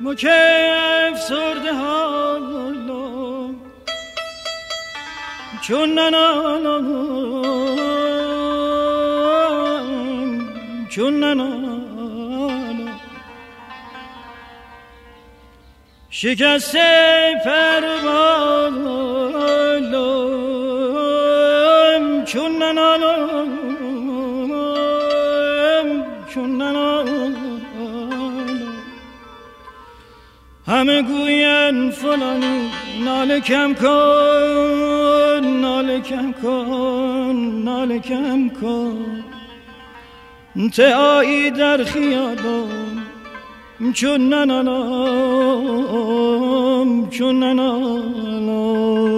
افسرده حالا چون ننالم چون ننالم شکسته پروالم چون ننالم چون ننالم همه گوین فلانی ناله کم کن ناله کم کن ناله کم کن. آیی در خیابان چون ننالام چون ننالام